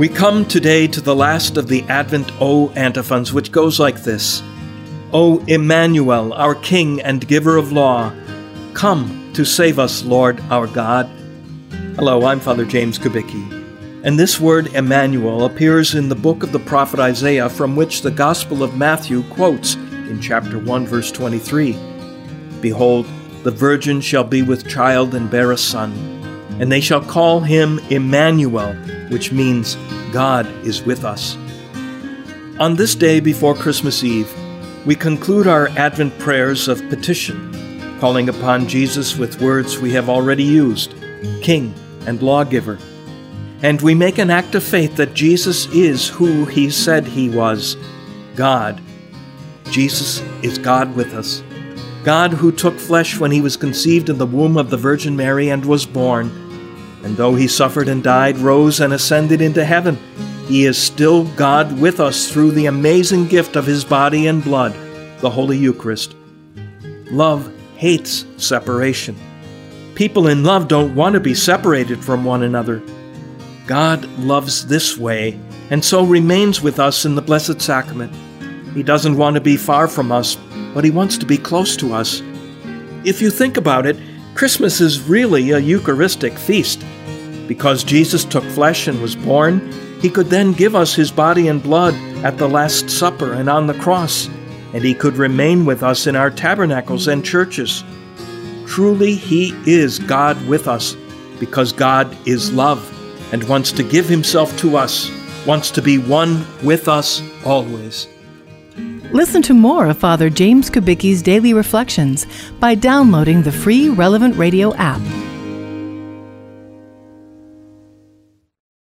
We come today to the last of the Advent O antiphons, which goes like this O Emmanuel, our King and giver of law, come to save us, Lord our God. Hello, I'm Father James Kubicki. And this word Emmanuel appears in the book of the prophet Isaiah, from which the Gospel of Matthew quotes in chapter 1, verse 23 Behold, the virgin shall be with child and bear a son, and they shall call him Emmanuel, which means God is with us. On this day before Christmas Eve, we conclude our Advent prayers of petition, calling upon Jesus with words we have already used King and Lawgiver and we make an act of faith that Jesus is who he said he was God. Jesus is God with us. God who took flesh when he was conceived in the womb of the Virgin Mary and was born. And though he suffered and died, rose and ascended into heaven, he is still God with us through the amazing gift of his body and blood, the Holy Eucharist. Love hates separation. People in love don't want to be separated from one another. God loves this way and so remains with us in the Blessed Sacrament. He doesn't want to be far from us, but He wants to be close to us. If you think about it, Christmas is really a Eucharistic feast. Because Jesus took flesh and was born, He could then give us His body and blood at the Last Supper and on the cross, and He could remain with us in our tabernacles and churches. Truly, He is God with us, because God is love and wants to give himself to us, wants to be one with us always. Listen to more of Father James Kubicki's daily reflections by downloading the free Relevant Radio app.